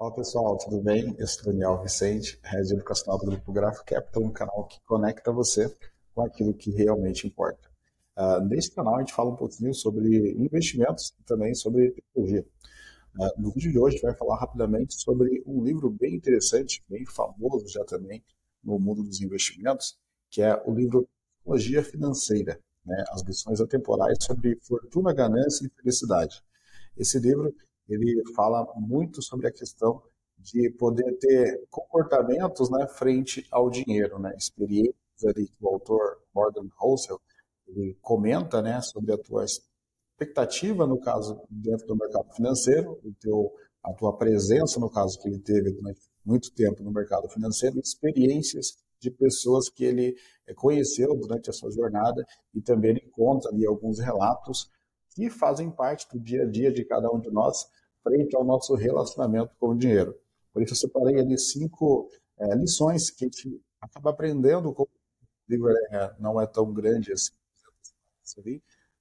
Olá pessoal, tudo bem? Eu sou Daniel Vicente, Head Educacional do Grupo Grafo Capital, um canal que conecta você com aquilo que realmente importa. Uh, neste canal a gente fala um pouquinho sobre investimentos e também sobre tecnologia. Uh, no vídeo de hoje a gente vai falar rapidamente sobre um livro bem interessante, bem famoso já também no mundo dos investimentos, que é o livro Tecnologia Financeira, né? as lições atemporais sobre fortuna, ganância e felicidade. Esse livro ele fala muito sobre a questão de poder ter comportamentos né, frente ao dinheiro, né, experiências ali que o autor Morgan Housel ele comenta né, sobre a tua expectativa, no caso, dentro do mercado financeiro, o teu, a tua presença, no caso, que ele teve durante muito tempo no mercado financeiro, experiências de pessoas que ele eh, conheceu durante a sua jornada e também ele conta ali alguns relatos que fazem parte do dia a dia de cada um de nós frente ao nosso relacionamento com o dinheiro. Por isso eu separei ali cinco é, lições que a gente acaba aprendendo com o livro é, não é tão grande assim,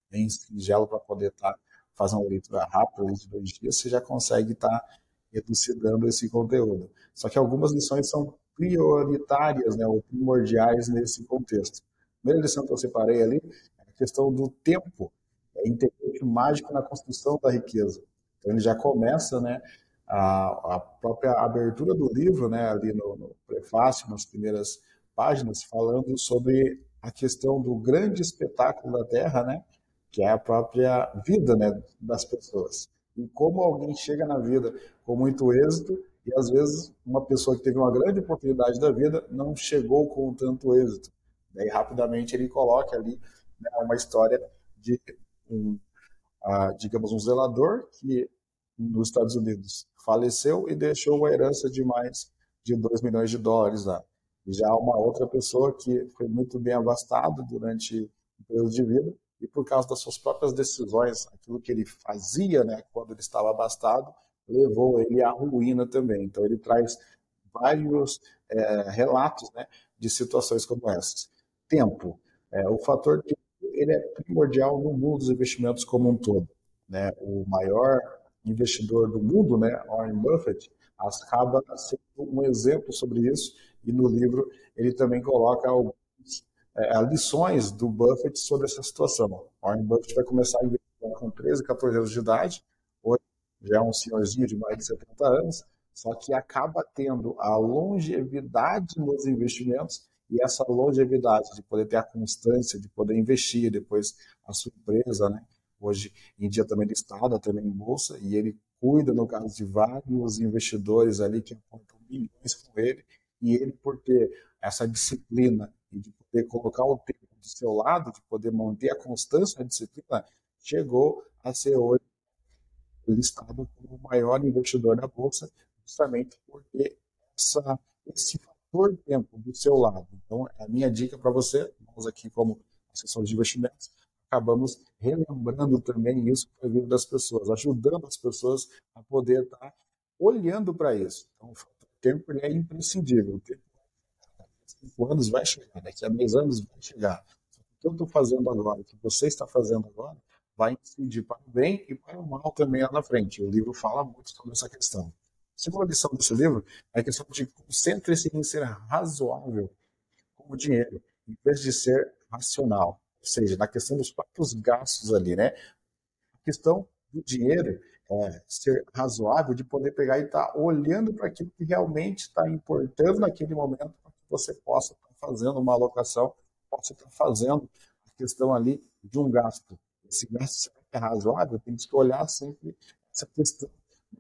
bem singelo para poder estar tá fazendo uma leitura rápida, de dois dias, você já consegue estar tá elucidando esse conteúdo. Só que algumas lições são prioritárias, né, ou primordiais nesse contexto. A primeira lição que eu separei ali é a questão do tempo, é integrante mágico na construção da riqueza. Então ele já começa, né, a, a própria abertura do livro, né, ali no, no prefácio, nas primeiras páginas, falando sobre a questão do grande espetáculo da Terra, né, que é a própria vida, né, das pessoas. E como alguém chega na vida com muito êxito e às vezes uma pessoa que teve uma grande oportunidade da vida não chegou com tanto êxito. Daí rapidamente ele coloca ali né, uma história de um, digamos, um zelador que nos Estados Unidos faleceu e deixou uma herança de mais de 2 milhões de dólares lá. Já uma outra pessoa que foi muito bem abastada durante o período de vida e por causa das suas próprias decisões, aquilo que ele fazia né, quando ele estava abastado, levou ele à ruína também. Então ele traz vários é, relatos né, de situações como essas. Tempo. É, o fator tempo ele é primordial no mundo dos investimentos como um todo. Né? O maior investidor do mundo, né, Warren Buffett, acaba sendo um exemplo sobre isso, e no livro ele também coloca algumas é, lições do Buffett sobre essa situação. Warren Buffett vai começar a investir com 13, 14 anos de idade, hoje já é um senhorzinho de mais de 70 anos, só que acaba tendo a longevidade nos investimentos e essa longevidade de poder ter a constância, de poder investir depois a sua empresa, né? Hoje em dia também listada também em bolsa e ele cuida no caso de vários investidores ali que apontam milhões com ele e ele por ter essa disciplina e de poder colocar o tempo do seu lado, de poder manter a constância da disciplina, chegou a ser hoje listado como o maior investidor da bolsa, justamente por ter essa, esse fator tempo do seu lado. Então, a minha dica para você, nós aqui como assessores de investimentos, acabamos relembrando também isso para a vida das pessoas, ajudando as pessoas a poder estar tá olhando para isso. Então, o tempo é imprescindível. O tempo cinco anos vai chegar, daqui a dez anos vai chegar. O que eu estou fazendo agora, o que você está fazendo agora, vai incidir para o bem e para o mal também lá na frente. O livro fala muito sobre essa questão. Segunda lição desse livro é a questão de concentre-se em ser razoável com o dinheiro, em vez de ser racional ou seja, na questão dos próprios gastos ali, né? A questão do dinheiro é, ser razoável, de poder pegar e estar tá olhando para aquilo que realmente está importando naquele momento para que você possa estar tá fazendo uma alocação, possa estar tá fazendo a questão ali de um gasto. Esse gasto é razoável, tem que olhar sempre essa questão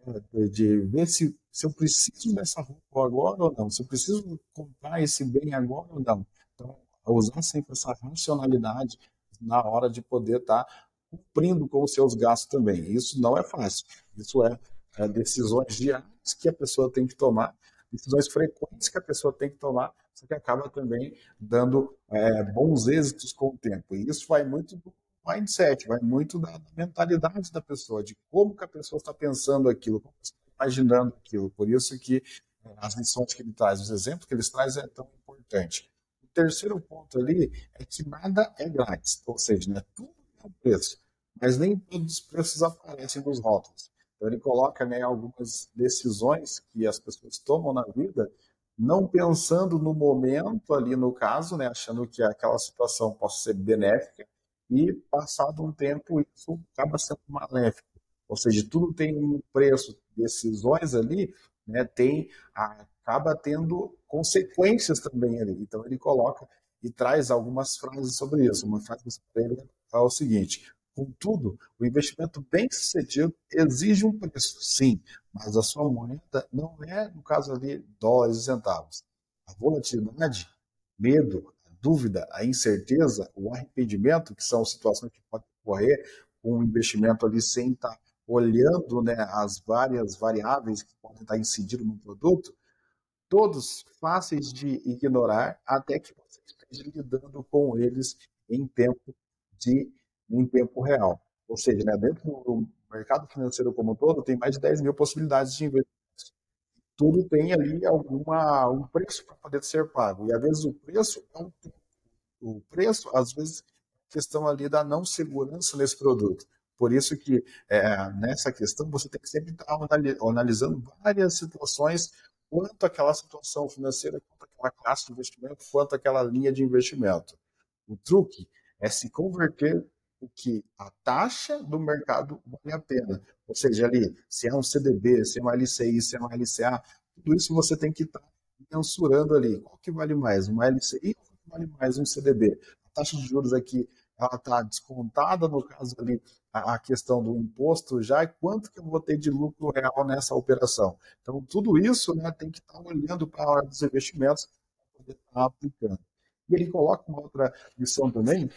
né, de ver se, se eu preciso dessa roupa agora ou não, se eu preciso comprar esse bem agora ou não. Então, usar sempre essa racionalidade na hora de poder estar tá cumprindo com os seus gastos também. Isso não é fácil. Isso é, é decisões diárias que a pessoa tem que tomar, decisões frequentes que a pessoa tem que tomar, só que acaba também dando é, bons êxitos com o tempo. E isso vai muito do mindset, vai muito da, da mentalidade da pessoa, de como que a pessoa está pensando aquilo, como está imaginando aquilo. Por isso que é, as lições que ele traz, os exemplos que ele traz é tão importante terceiro ponto ali é que nada é grátis, ou seja, né, tudo é um preço, mas nem todos os preços aparecem nos rótulos. Então ele coloca né, algumas decisões que as pessoas tomam na vida, não pensando no momento ali no caso, né, achando que aquela situação possa ser benéfica, e passado um tempo isso acaba sendo maléfico. Ou seja, tudo tem um preço, decisões ali, né, tem acaba tendo consequências também ali. Então ele coloca e traz algumas frases sobre isso. Uma frase dele é o seguinte: Contudo, o investimento bem-sucedido exige um preço, sim, mas a sua moeda não é, no caso ali, dólares e centavos. A volatilidade, medo, dúvida, a incerteza, o arrependimento, que são situações que podem ocorrer com um investimento ali sem estar olhando né, as várias variáveis que podem estar incidindo no produto, todos fáceis de ignorar até que você esteja lidando com eles em tempo de em tempo real. Ou seja, né, dentro do mercado financeiro como um todo, tem mais de 10 mil possibilidades de investimento. Tudo tem ali alguma, um preço para poder ser pago. E às vezes o preço é um, o preço, às vezes, questão ali da não segurança nesse produto. Por isso que é, nessa questão você tem que sempre estar analisando várias situações quanto aquela situação financeira, quanto aquela classe de investimento, quanto aquela linha de investimento. O truque é se converter o que a taxa do mercado vale a pena. Ou seja, ali, se é um CDB, se é um LCI, se é um LCA, tudo isso você tem que estar mensurando ali. Qual que vale mais, uma LCI ou vale mais um CDB? A taxa de juros aqui, ela está descontada, no caso ali, a, a, questão do imposto já, e quanto que eu vou ter de lucro real nessa operação. Então, tudo isso né, tem que estar tá olhando para a hora dos investimentos para poder estar tá aplicando. E ele coloca uma outra lição também,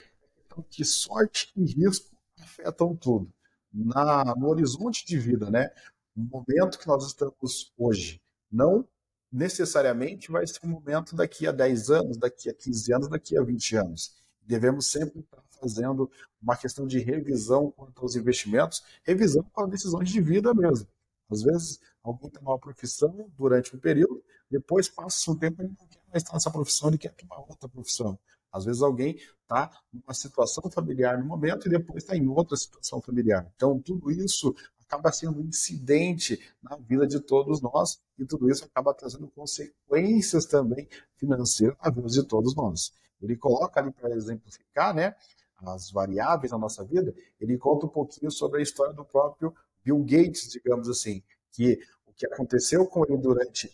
então, que sorte e risco afetam tudo. Na, no horizonte de vida, né? No momento que nós estamos hoje, não necessariamente vai ser um momento daqui a 10 anos, daqui a 15 anos, daqui a 20 anos. Devemos sempre estar fazendo uma questão de revisão quanto aos investimentos, revisão para decisões de vida mesmo. Às vezes, alguém tem uma profissão durante um período, depois passa um tempo e não quer mais estar nessa profissão, ele quer tomar outra profissão. Às vezes alguém está numa situação familiar no momento e depois está em outra situação familiar. Então, tudo isso acaba sendo incidente na vida de todos nós e tudo isso acaba trazendo consequências também financeiras na vida de todos nós. Ele coloca ali para exemplificar, né, as variáveis na nossa vida, ele conta um pouquinho sobre a história do próprio Bill Gates, digamos assim, que o que aconteceu com ele durante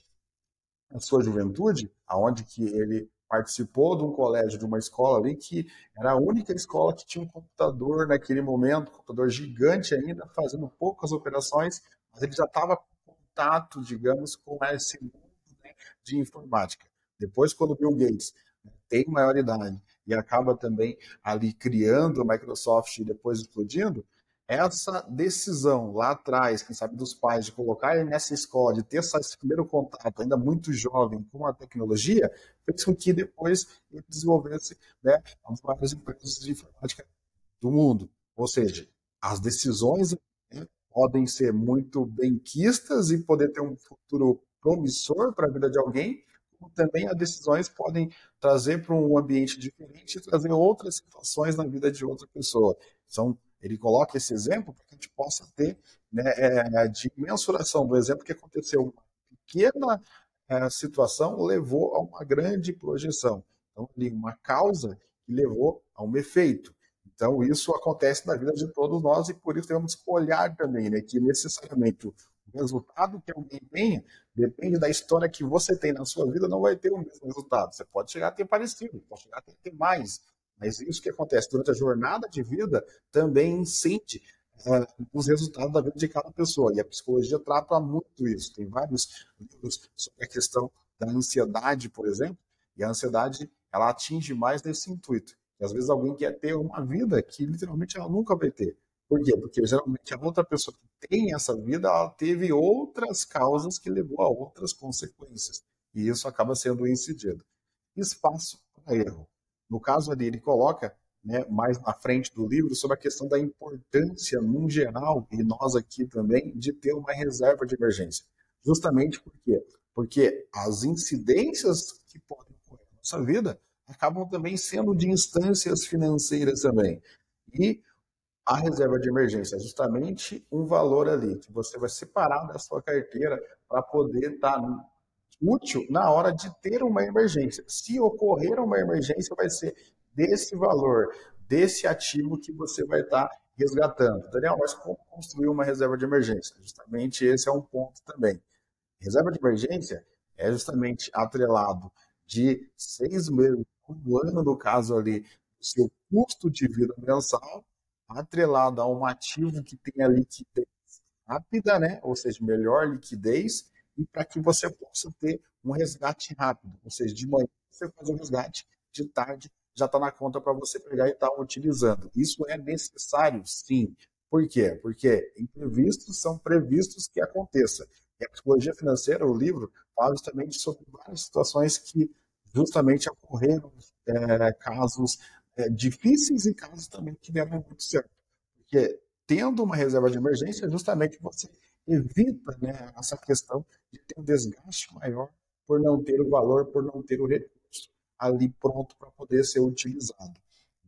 a sua juventude, aonde que ele participou de um colégio, de uma escola ali, que era a única escola que tinha um computador naquele momento, um computador gigante ainda, fazendo poucas operações, mas ele já estava com contato, digamos, com esse mundo né, de informática. Depois, quando Bill Gates tem maioridade e acaba também ali criando a Microsoft e depois explodindo, essa decisão lá atrás, quem sabe dos pais, de colocar ele nessa escola, de ter esse primeiro contato, ainda muito jovem, com a tecnologia, fez com que depois ele desenvolvesse né, as maiores empresas de informática do mundo. Ou seja, as decisões né, podem ser muito benquistas e poder ter um futuro promissor para a vida de alguém, como também as decisões podem trazer para um ambiente diferente e trazer outras situações na vida de outra pessoa. São ele coloca esse exemplo para que a gente possa ter né, é, de mensuração do exemplo que aconteceu. Uma pequena é, situação levou a uma grande projeção. Então, uma causa que levou a um efeito. Então, isso acontece na vida de todos nós e por isso temos que olhar também né, que necessariamente o resultado que alguém tenha depende da história que você tem na sua vida, não vai ter o mesmo resultado. Você pode chegar a ter parecido, pode chegar a ter mais, mas isso que acontece durante a jornada de vida também incide é, os resultados da vida de cada pessoa. E a psicologia trata muito isso. Tem vários livros sobre a questão da ansiedade, por exemplo, e a ansiedade ela atinge mais nesse intuito. E às vezes alguém quer ter uma vida que literalmente ela nunca vai ter. Por quê? Porque geralmente a outra pessoa que tem essa vida, ela teve outras causas que levou a outras consequências. E isso acaba sendo incidido. Espaço para erro. No caso ali, ele coloca né, mais na frente do livro sobre a questão da importância, num geral, e nós aqui também, de ter uma reserva de emergência. Justamente por quê? Porque as incidências que podem ocorrer na nossa vida acabam também sendo de instâncias financeiras também. E A reserva de emergência é justamente um valor ali que você vai separar da sua carteira para poder estar tá útil na hora de ter uma emergência. Se ocorrer uma emergência, vai ser desse valor, desse ativo que você vai estar tá resgatando. Daniel, mas como construir uma reserva de emergência? Justamente esse é um ponto também. Reserva de emergência é justamente atrelado de seis meses, um ano no caso ali, seu custo de vida mensal, atrelado a um ativo que tenha liquidez rápida, né? ou seja, melhor liquidez, e para que você possa ter um resgate rápido. Ou seja, de manhã você faz o resgate, de tarde já está na conta para você pegar e estar tá utilizando. Isso é necessário, sim. Por quê? Porque imprevistos são previstos que aconteça. E a psicologia financeira, o livro, fala justamente sobre várias situações que justamente ocorreram é, casos é, difíceis e casos também que deram muito certo. Porque tendo uma reserva de emergência, justamente você evita né, essa questão de ter um desgaste maior por não ter o valor, por não ter o recurso ali pronto para poder ser utilizado.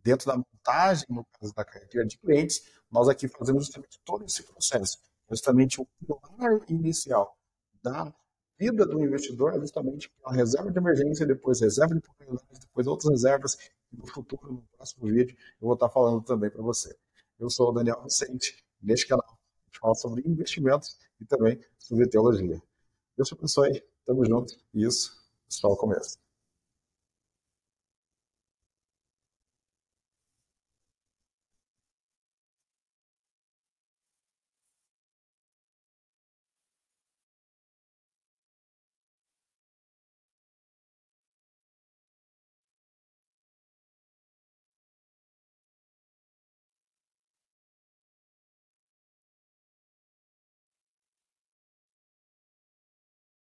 Dentro da montagem, no caso da carteira de clientes, nós aqui fazemos justamente todo esse processo. Justamente o pilar inicial da vida do investidor é justamente a reserva de emergência, depois reserva de propriedade, depois outras reservas, no futuro, no próximo vídeo, eu vou estar falando também para você. Eu sou o Daniel Vicente, neste canal a gente fala sobre investimentos e também sobre teologia. Deus te abençoe, tamo junto, e isso, só o começo.